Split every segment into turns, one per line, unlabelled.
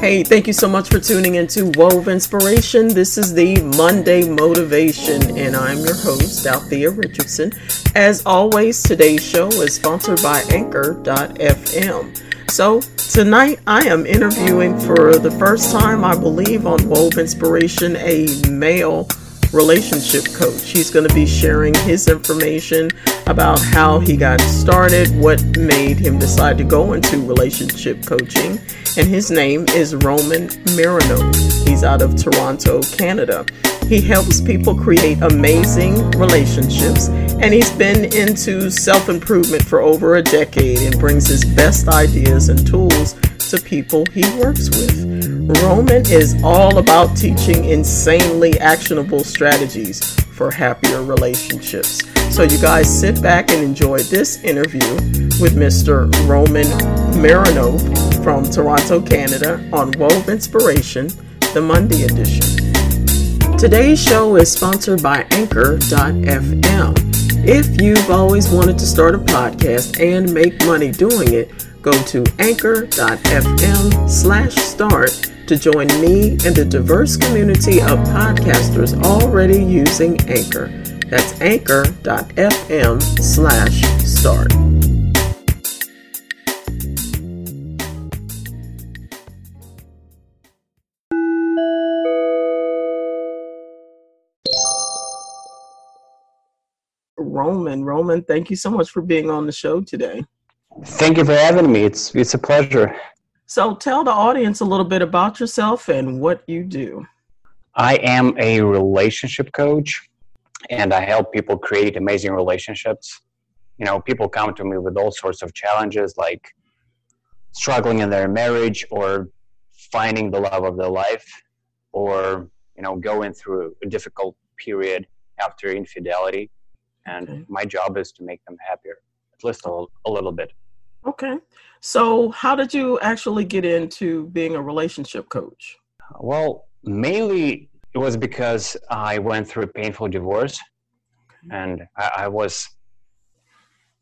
Hey, thank you so much for tuning into Wove Inspiration. This is the Monday Motivation, and I'm your host, Althea Richardson. As always, today's show is sponsored by Anchor.fm. So, tonight I am interviewing for the first time, I believe, on Wove Inspiration, a male relationship coach. He's going to be sharing his information about how he got started, what made him decide to go into relationship coaching. And his name is Roman Mironov. He's out of Toronto, Canada. He helps people create amazing relationships, and he's been into self improvement for over a decade and brings his best ideas and tools to people he works with. Roman is all about teaching insanely actionable strategies for happier relationships. So, you guys sit back and enjoy this interview with Mr. Roman Mironov from Toronto, Canada on Wove Inspiration, the Monday edition. Today's show is sponsored by Anchor.fm. If you've always wanted to start a podcast and make money doing it, go to anchor.fm slash start to join me and the diverse community of podcasters already using Anchor. That's anchor.fm slash start. Roman, Roman, thank you so much for being on the show today.
Thank you for having me. It's it's a pleasure.
So tell the audience a little bit about yourself and what you do.
I am a relationship coach and I help people create amazing relationships. You know, people come to me with all sorts of challenges like struggling in their marriage or finding the love of their life or, you know, going through a difficult period after infidelity. And okay. my job is to make them happier, at least a, a little bit.
Okay. So, how did you actually get into being a relationship coach?
Well, mainly it was because I went through a painful divorce, okay. and I, I, was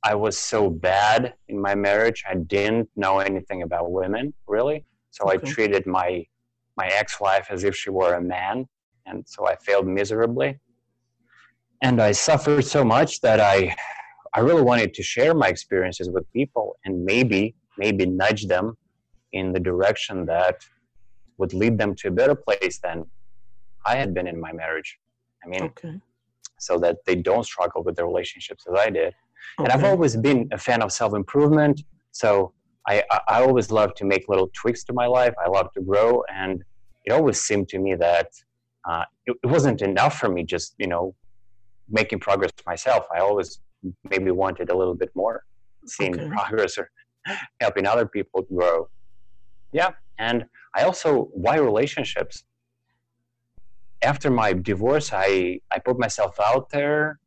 I was so bad in my marriage. I didn't know anything about women really, so okay. I treated my my ex-wife as if she were a man, and so I failed miserably. And I suffered so much that I I really wanted to share my experiences with people and maybe maybe nudge them in the direction that would lead them to a better place than I had been in my marriage. I mean, okay. so that they don't struggle with their relationships as I did. Okay. And I've always been a fan of self improvement. So I, I always love to make little tweaks to my life. I love to grow. And it always seemed to me that uh, it, it wasn't enough for me just, you know, making progress myself. I always maybe wanted a little bit more, seeing okay. progress or helping other people grow. Yeah, and I also why relationships. After my divorce, I I put myself out there,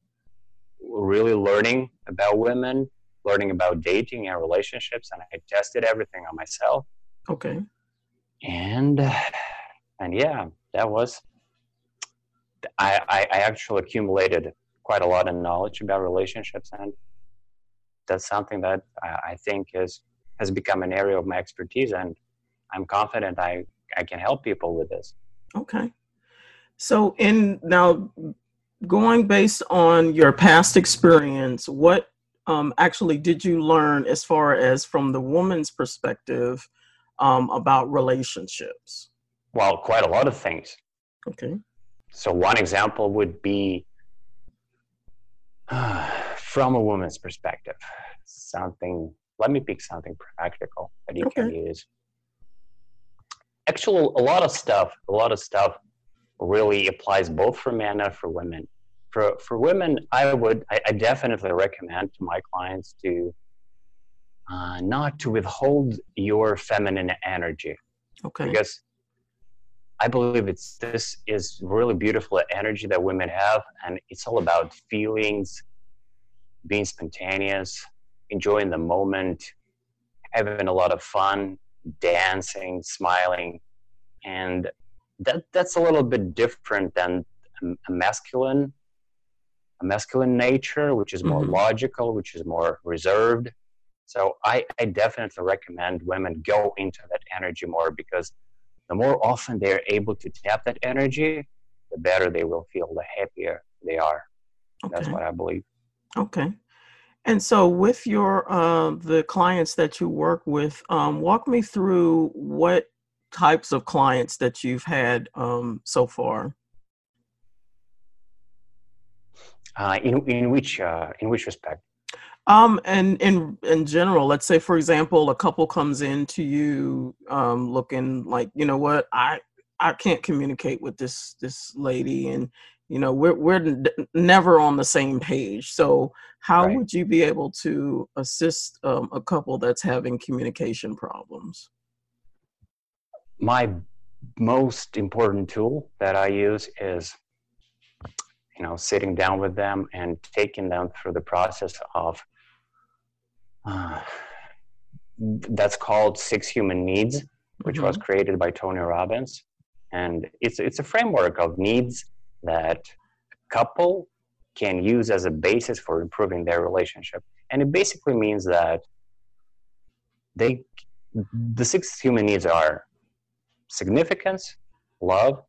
really learning about women, learning about dating and relationships, and I tested everything on myself.
Okay.
And and yeah, that was. I, I, I actually accumulated quite a lot of knowledge about relationships and that's something that I, think is has become an area of my expertise and i'm confident i i can help people with this.
Okay. So in now going based on your past experience what um, actually did you learn as far as from the woman's perspective um, about relationships?
Well quite a lot of things.
Okay.
So one example would be from a woman's perspective, something, let me pick something practical that you okay. can use. Actually, a lot of stuff, a lot of stuff really applies both for men and for women. For, for women, I would, I, I definitely recommend to my clients to uh, not to withhold your feminine energy.
Okay.
Because I believe it's this is really beautiful energy that women have, and it's all about feelings, being spontaneous, enjoying the moment, having a lot of fun, dancing, smiling, and that that's a little bit different than a masculine a masculine nature, which is more mm-hmm. logical, which is more reserved. So I, I definitely recommend women go into that energy more because the more often they're able to tap that energy, the better they will feel, the happier they are. Okay. That's what I believe.
Okay. And so, with your uh, the clients that you work with, um, walk me through what types of clients that you've had um, so far.
Uh, in in which uh, in which respect?
Um, and in in general, let's say for example, a couple comes in to you, um, looking like you know what I I can't communicate with this this lady, and you know we're we're n- never on the same page. So how right. would you be able to assist um, a couple that's having communication problems?
My most important tool that I use is you know sitting down with them and taking them through the process of uh, that's called Six Human Needs, which mm-hmm. was created by Tony Robbins, and it's it's a framework of needs that a couple can use as a basis for improving their relationship, and it basically means that they the six human needs are significance, love,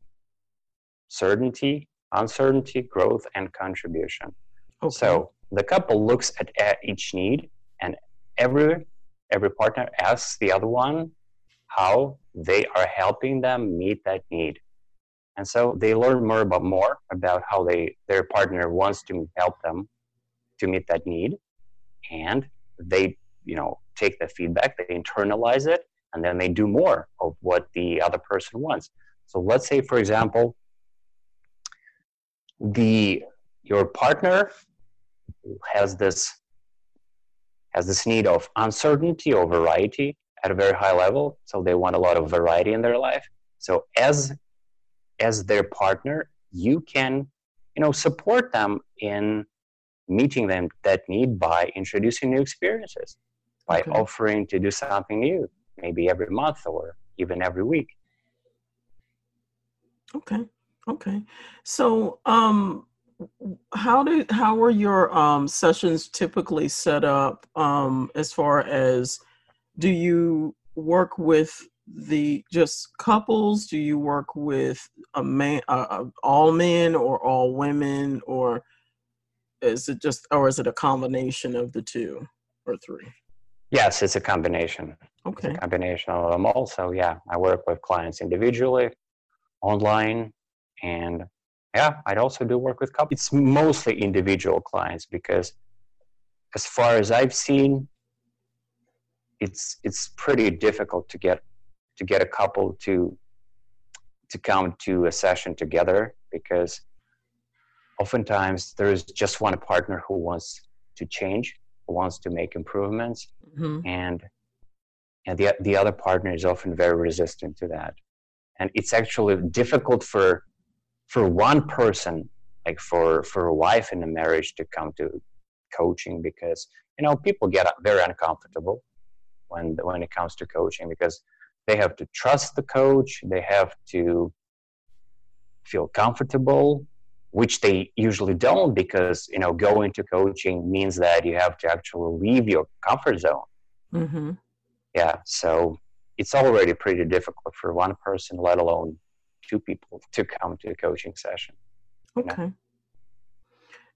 certainty, uncertainty, growth, and contribution. Okay. So the couple looks at, at each need and every every partner asks the other one how they are helping them meet that need and so they learn more about more about how they their partner wants to help them to meet that need and they you know take the feedback they internalize it and then they do more of what the other person wants so let's say for example the your partner has this has this need of uncertainty or variety at a very high level. So they want a lot of variety in their life. So as as their partner you can you know support them in meeting them that need by introducing new experiences by okay. offering to do something new maybe every month or even every week.
Okay okay. So um how do how were your um, sessions typically set up um, as far as do you work with the just couples? Do you work with a man uh, all men or all women? Or is it just or is it a combination of the two or three?
Yes it's a combination. Okay it's a combination of them also yeah i work with clients individually online and yeah, I'd also do work with couples. It's mostly individual clients because, as far as I've seen, it's it's pretty difficult to get to get a couple to to come to a session together because oftentimes there is just one partner who wants to change, who wants to make improvements, mm-hmm. and and the the other partner is often very resistant to that, and it's actually difficult for for one person like for for a wife in a marriage to come to coaching because you know people get very uncomfortable when when it comes to coaching because they have to trust the coach they have to feel comfortable which they usually don't because you know going to coaching means that you have to actually leave your comfort zone mm-hmm. yeah so it's already pretty difficult for one person let alone two people to come to a coaching session.
Okay. Know?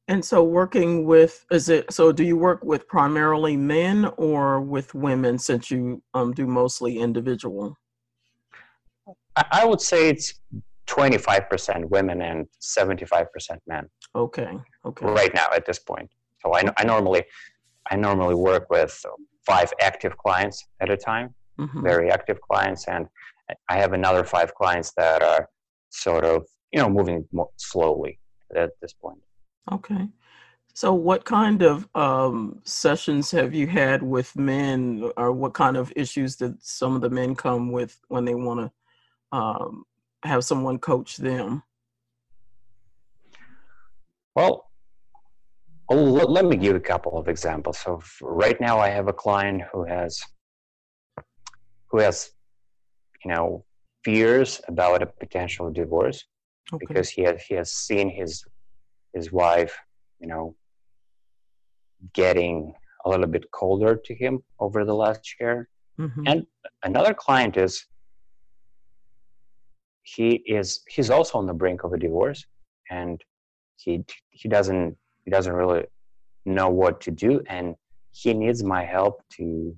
And so working with is it so do you work with primarily men or with women since you um, do mostly individual?
I would say it's 25% women and 75% men.
Okay. Okay.
Right now at this point. So I, I normally I normally work with five active clients at a time, mm-hmm. very active clients and I have another five clients that are sort of, you know, moving more slowly at this point.
Okay. So, what kind of um, sessions have you had with men, or what kind of issues did some of the men come with when they want to um, have someone coach them?
Well, let me give a couple of examples. So, right now, I have a client who has who has you know fears about a potential divorce okay. because he has he has seen his his wife you know getting a little bit colder to him over the last year mm-hmm. and another client is he is he's also on the brink of a divorce and he he doesn't he doesn't really know what to do and he needs my help to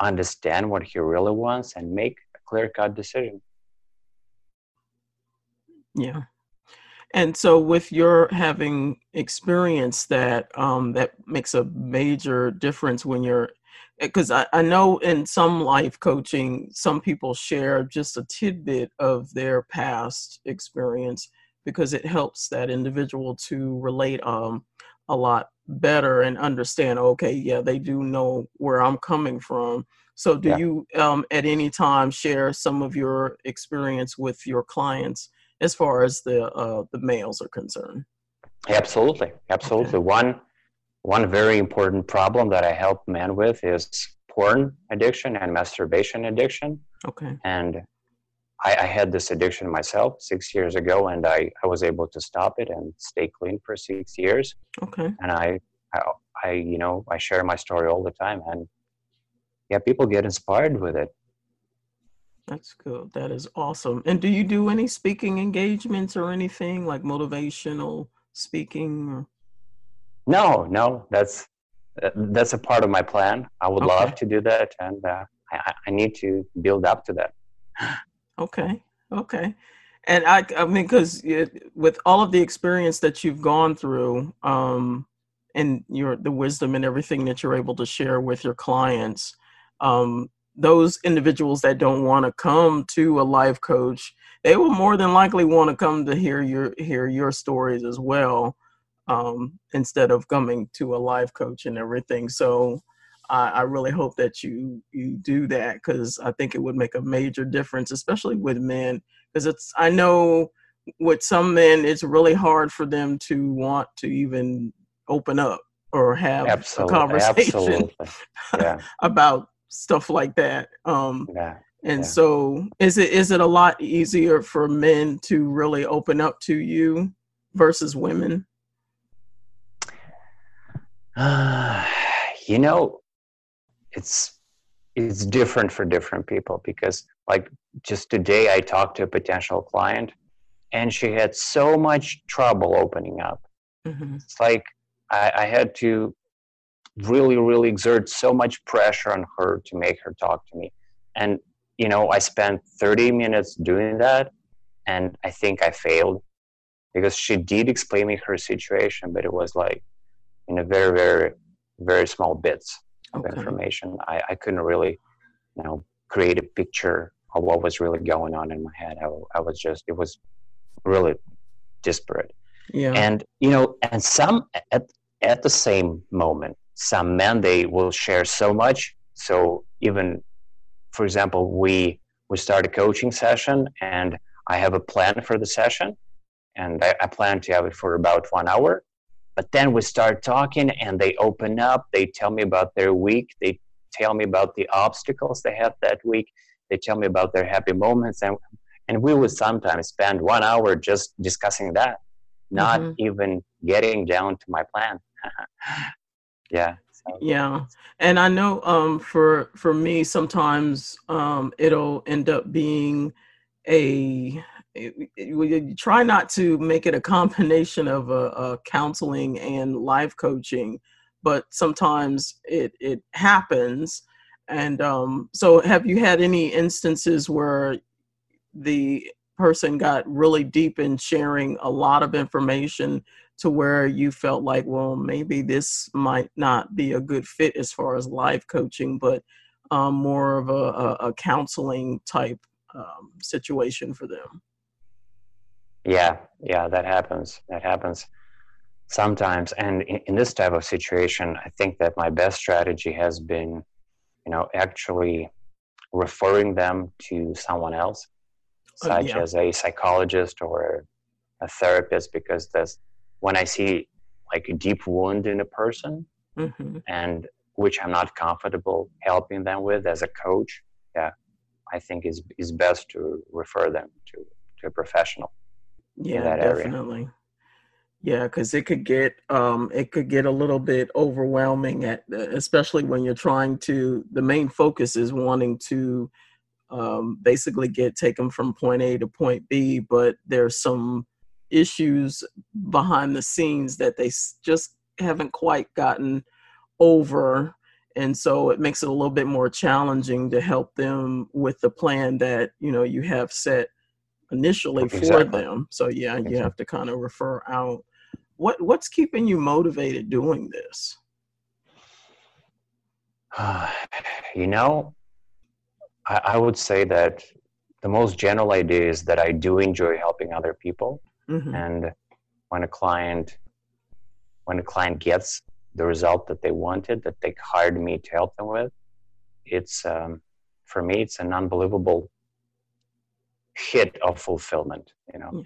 understand what he really wants and make a clear cut decision.
Yeah. And so with your having experienced that um that makes a major difference when you're because I, I know in some life coaching some people share just a tidbit of their past experience because it helps that individual to relate um, a lot better and understand okay yeah they do know where i'm coming from. So do yeah. you um, at any time share some of your experience with your clients as far as the uh, the males are concerned?
Absolutely absolutely. Okay. one one very important problem that i help men with is porn addiction and masturbation addiction.
Okay.
And I, I, had this addiction myself six years ago, and I, I was able to stop it and stay clean for six years.
Okay.
And I, I, I, you know, I share my story all the time, and yeah, people get inspired with it.
That's good. That is awesome. And do you do any speaking engagements or anything like motivational speaking? Or?
No, no, that's that's a part of my plan. I would okay. love to do that, and uh, I, I need to build up to that.
Okay. Okay. And I, I mean, because with all of the experience that you've gone through, um, and your the wisdom and everything that you're able to share with your clients, um, those individuals that don't want to come to a life coach, they will more than likely want to come to hear your hear your stories as well, um, instead of coming to a life coach and everything. So I, I really hope that you you do that because I think it would make a major difference, especially with men. Because it's I know with some men, it's really hard for them to want to even open up or have absolutely, a conversation yeah. about stuff like that. Um, yeah. And yeah. so, is it is it a lot easier for men to really open up to you versus women?
Uh, you know, it's it's different for different people because like just today i talked to a potential client and she had so much trouble opening up. Mm-hmm. it's like I, I had to really really exert so much pressure on her to make her talk to me. And you know i spent 30 minutes doing that and i think i failed because she did explain me her situation but it was like in a very very very small bits of okay. information. I, I couldn't really, you know, create a picture of what was really going on in my head. I, I was just, it was really disparate.
Yeah.
And, you know, and some at, at the same moment, some men, they will share so much. So even, for example, we, we start a coaching session and I have a plan for the session and I, I plan to have it for about one hour but then we start talking and they open up. They tell me about their week. They tell me about the obstacles they had that week. They tell me about their happy moments. And, and we would sometimes spend one hour just discussing that, not mm-hmm. even getting down to my plan. yeah.
So. Yeah. And I know um, for for me sometimes um, it'll end up being a we try not to make it a combination of a, counseling and life coaching, but sometimes it it happens. And um, so, have you had any instances where the person got really deep in sharing a lot of information to where you felt like, well, maybe this might not be a good fit as far as life coaching, but um, more of a, a, a counseling type um, situation for them?
Yeah, yeah, that happens. That happens sometimes. And in, in, this type of situation, I think that my best strategy has been, you know, actually referring them to someone else, oh, such yeah. as a psychologist or a therapist, because that's when I see like a deep wound in a person mm-hmm. and which I'm not comfortable helping them with as a coach. Yeah, I think is is best to refer them to to a professional
yeah definitely area. yeah because it could get um it could get a little bit overwhelming at especially when you're trying to the main focus is wanting to um, basically get take them from point A to point B, but there's some issues behind the scenes that they just haven't quite gotten over and so it makes it a little bit more challenging to help them with the plan that you know you have set initially for exactly. them so yeah exactly. you have to kind of refer out what what's keeping you motivated doing this
you know I, I, would say that the most general idea is that i do enjoy helping other people mm-hmm. and when a client when a client gets the result that they wanted that they hired me to help them with it's um, for me it's an unbelievable hit of fulfillment you know?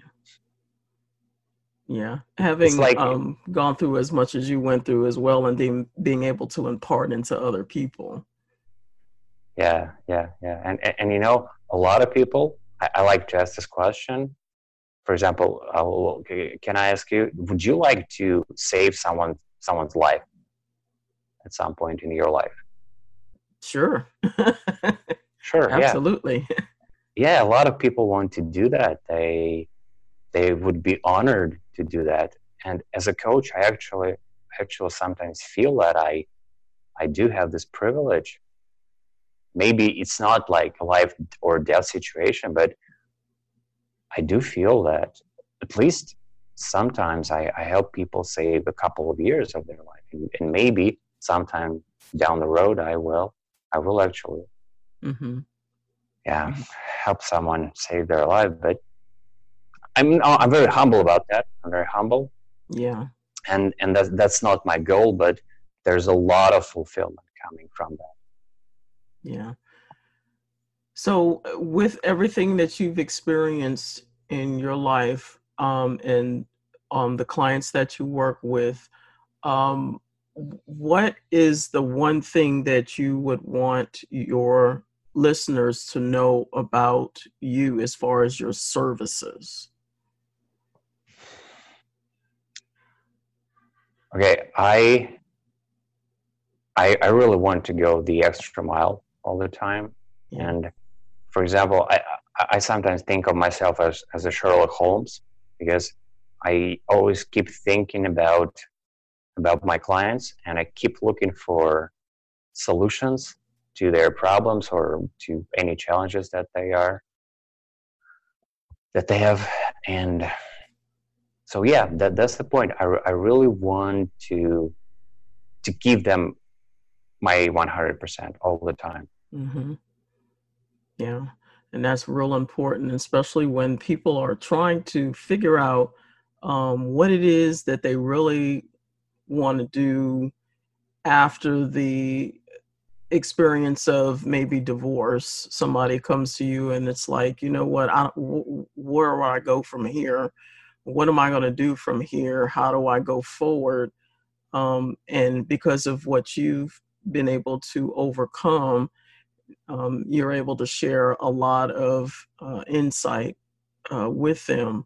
Yeah, yeah. having like, um, gone through as much as you went through as well and being being able to impart into other people.
Yeah yeah yeah. And and, and you know a lot of people I, I like to ask this question. For example uh, can i ask you would you like to save someone someone's life at some point in your life?
Sure.
Sure
absolutely.
yeah. yeah a lot of people want to do that. They they would be honored to do that. And as a coach i actually actually sometimes feel that i i do have this privilege. Maybe it's not like a life or death situation but i do feel that at least sometimes I, I, help people save a couple of years of their life. And, and, maybe sometime down the road i will i will actually mm-hmm. Yeah mm-hmm. help someone save their life but i'm i'm very humble about that. I'm very humble.
Yeah.
And and that's that's not my goal but there's a lot of fulfillment coming from that.
Yeah. So with everything that you've experienced in your life um, and um, the clients that you work with, um, what is the one thing that you would want your listeners to know about you as far as your services?
Okay, I I, I really want to go the extra mile all the time, and for example, I I sometimes think of myself as as a Sherlock Holmes because I always keep thinking about about my clients and I keep looking for solutions to their problems or to any challenges that they are that they have. And so yeah that that's the point. I, I really want to to give them my 100% all the time.
Mm-hmm. yeah and that's real important especially when people are trying to figure out um, what it is that they really want to do after the experience of maybe divorce somebody comes to you and it's like you know what? I, where do i go from here? What am i going to do from here? How do i go forward? Um, and because of what you've been able to overcome um, you're able to share a lot of uh, insight uh, with them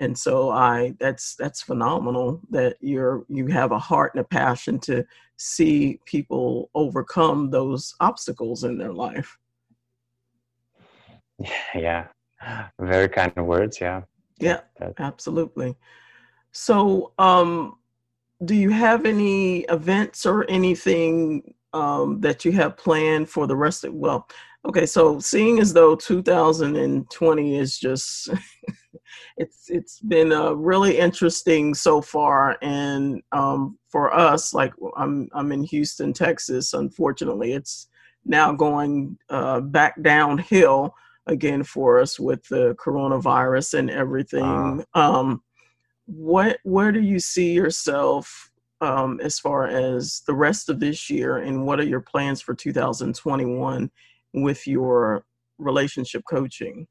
and so i that's that's phenomenal that you're you have a heart and a passion to see people overcome those obstacles in their life.
Yeah. Very kind of words yeah.
Yeah absolutely. So um do you have any events or anything um, that you have planned for the rest of well okay so seeing as though 2020 is just it's it's been uh, really interesting so far and um, for us like i'm i'm in houston texas unfortunately it's now going uh, back downhill again for us with the coronavirus and everything uh. um, what where do you see yourself um, as far as the rest of this year, and what are your plans for 2021 with your relationship coaching?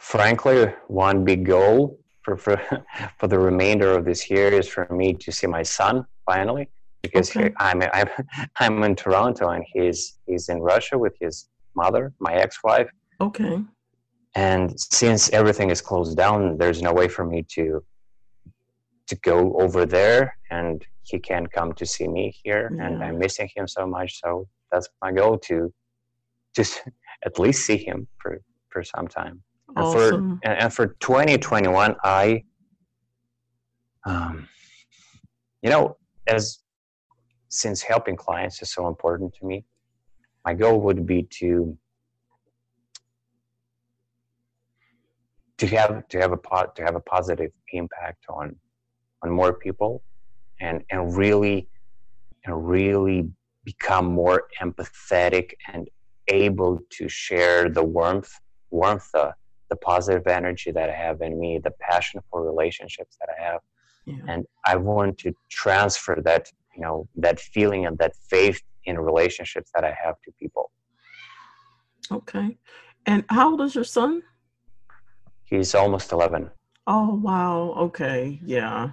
Frankly, one big goal for, for, for the remainder of this year is for me to see my son finally, because okay. I'm, I'm, I'm in Toronto and he's, he's in Russia with his mother, my ex-wife.
Okay.
And since everything is closed down, there's no way for me to to go over there and he can come to see me here yeah. and i'm missing him so much so that's my goal to just at least see him for for some time.
Awesome.
And for and for 2021, I, um, you know, as since helping clients is so important to me, my goal would be to to have to have a po- to have a positive impact on on more people and and really and really become more empathetic and able to share the warmth warmth the, the positive energy that i have in me the passion for relationships that i have
Yeah.
and i want to transfer that you know that feeling and that faith in relationships that i have to people
Okay. And how old is your son?
he's almost 11
Oh, wow. Okay. Yeah.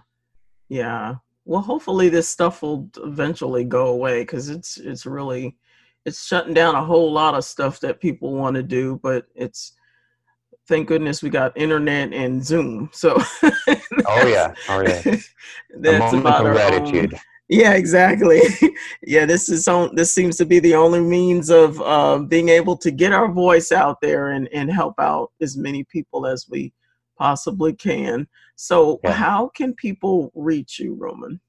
Yeah. Well, hopefully this stuff will eventually go away because it's it's really it's shutting down a whole lot of stuff that people want to do, but it's thank goodness we got internet and Zoom. So
oh yeah oh yeah
that's about
of
our own- Yeah, exactly. yeah, this is on. This seems to be the only means of uh, being able to get our voice out there and and help out as many people as we possibly can. So,
Yeah.
how can people reach you, Roman?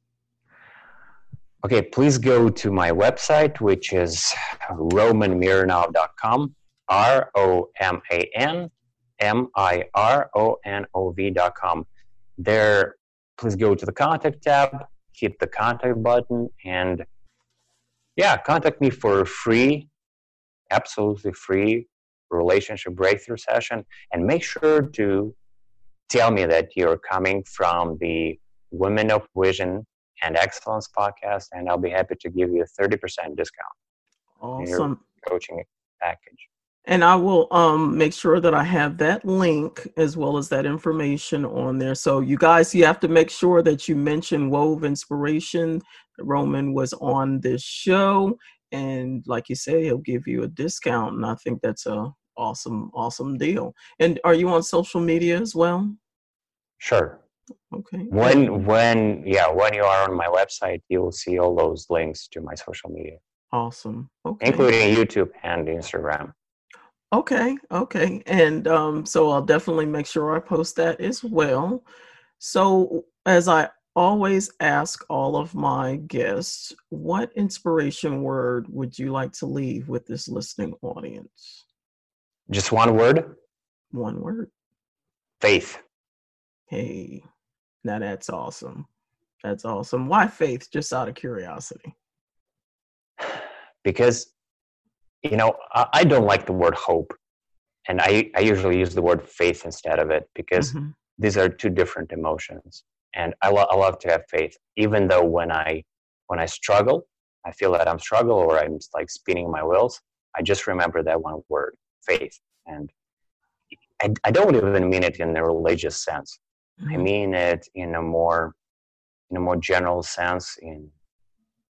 Okay, please go to my website, which is romanmironov.com, R O M A N M I R O N O V.com. There, please go to the contact tab, hit the contact button, and yeah, contact me for a free, absolutely free relationship breakthrough session. And make sure to tell me that you're coming from the Women of Vision and Excellence podcast, and I'll be happy to give you a 30% discount
Awesome.
coaching package.
And I will um make sure that I have that link as well as that information on there. So you guys, you have to make sure that you mention Wove Inspiration. Roman was on this show, and like you say, he'll give you a discount. And I think that's a awesome, awesome deal. And are you on social media as well?
Sure.
Okay.
When when yeah, when you are on my website, you will see all those links to my social media,
Awesome. Okay.
including YouTube and Instagram.
Okay, okay. And um, so I'll definitely make sure I post that as well. So, as I always ask all of my guests, what inspiration word would you like to leave with this listening audience?
Just one word:
One word.
faith.
Hey, now that's awesome. That's awesome. Why faith? Just out of curiosity.
Because you know, I, I don't like the word hope, and I I usually use the word faith instead of it because
Mhm.
these are two different emotions and I, lo- I love to have faith even though when i when i struggle i feel that i'm struggle or i'm like spinning my wheels i just remember that one word faith and I, I don't even mean it in a religious sense i
Mhm.
mean it in a more in a more general sense in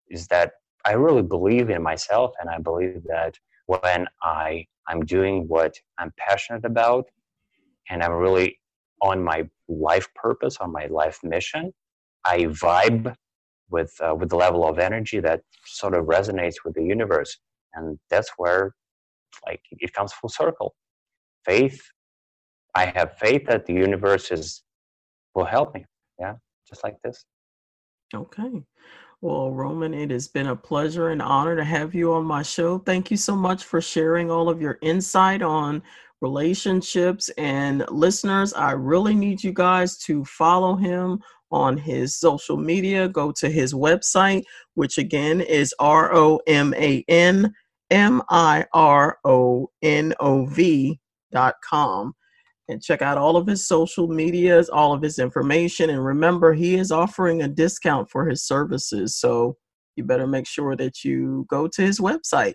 is that i really believe in myself and i believe that when i i'm doing what i'm passionate about and i'm really on my life purpose, on my life mission, I vibe with uh, with the level of energy that sort of resonates with the universe, and that's where like it comes full circle. Faith, I have faith that the universe is will help me. Yeah, just like this.
Okay. Well, Roman, it has been a pleasure and honor to have you on my show. Thank you so much for sharing all of your insight on relationships. And listeners, I really need you guys to follow him on his social media. Go to his website, which again is R O M A N M I R O N O V dot com and check out all of his social medias, all of his information. And remember, he is offering a discount for his services. So you better make sure that you go to his website.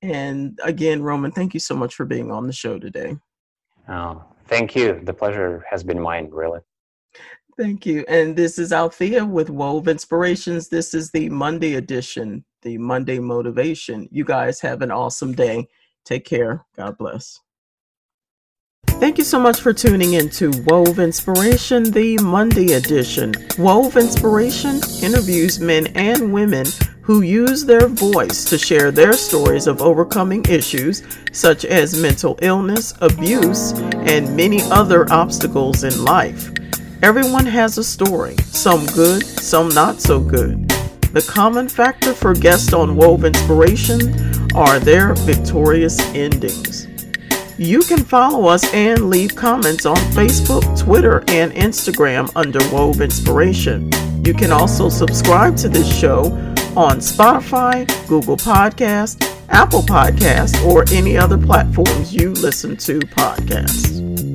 And again, Roman, thank you so much for being on the show today.
Oh, thank you. The pleasure has been mine, really.
Thank you. And this is Althea with Wove Inspirations. This is the Monday edition, the Monday motivation. You guys have an awesome day. Take care. God bless. Thank you so much for tuning in to Wove Inspiration, the Monday edition. Wove Inspiration interviews men and women who use their voice to share their stories of overcoming issues such as mental illness, abuse, and many other obstacles in life. Everyone has a story, some good, some not so good. The common factor for guests on Wove Inspiration are their victorious endings. You can follow us and leave comments on Facebook, Twitter, and Instagram under Wove Inspiration. You can also subscribe to this show on Spotify, Google Podcast, Apple Podcast, or any other platforms you listen to podcasts.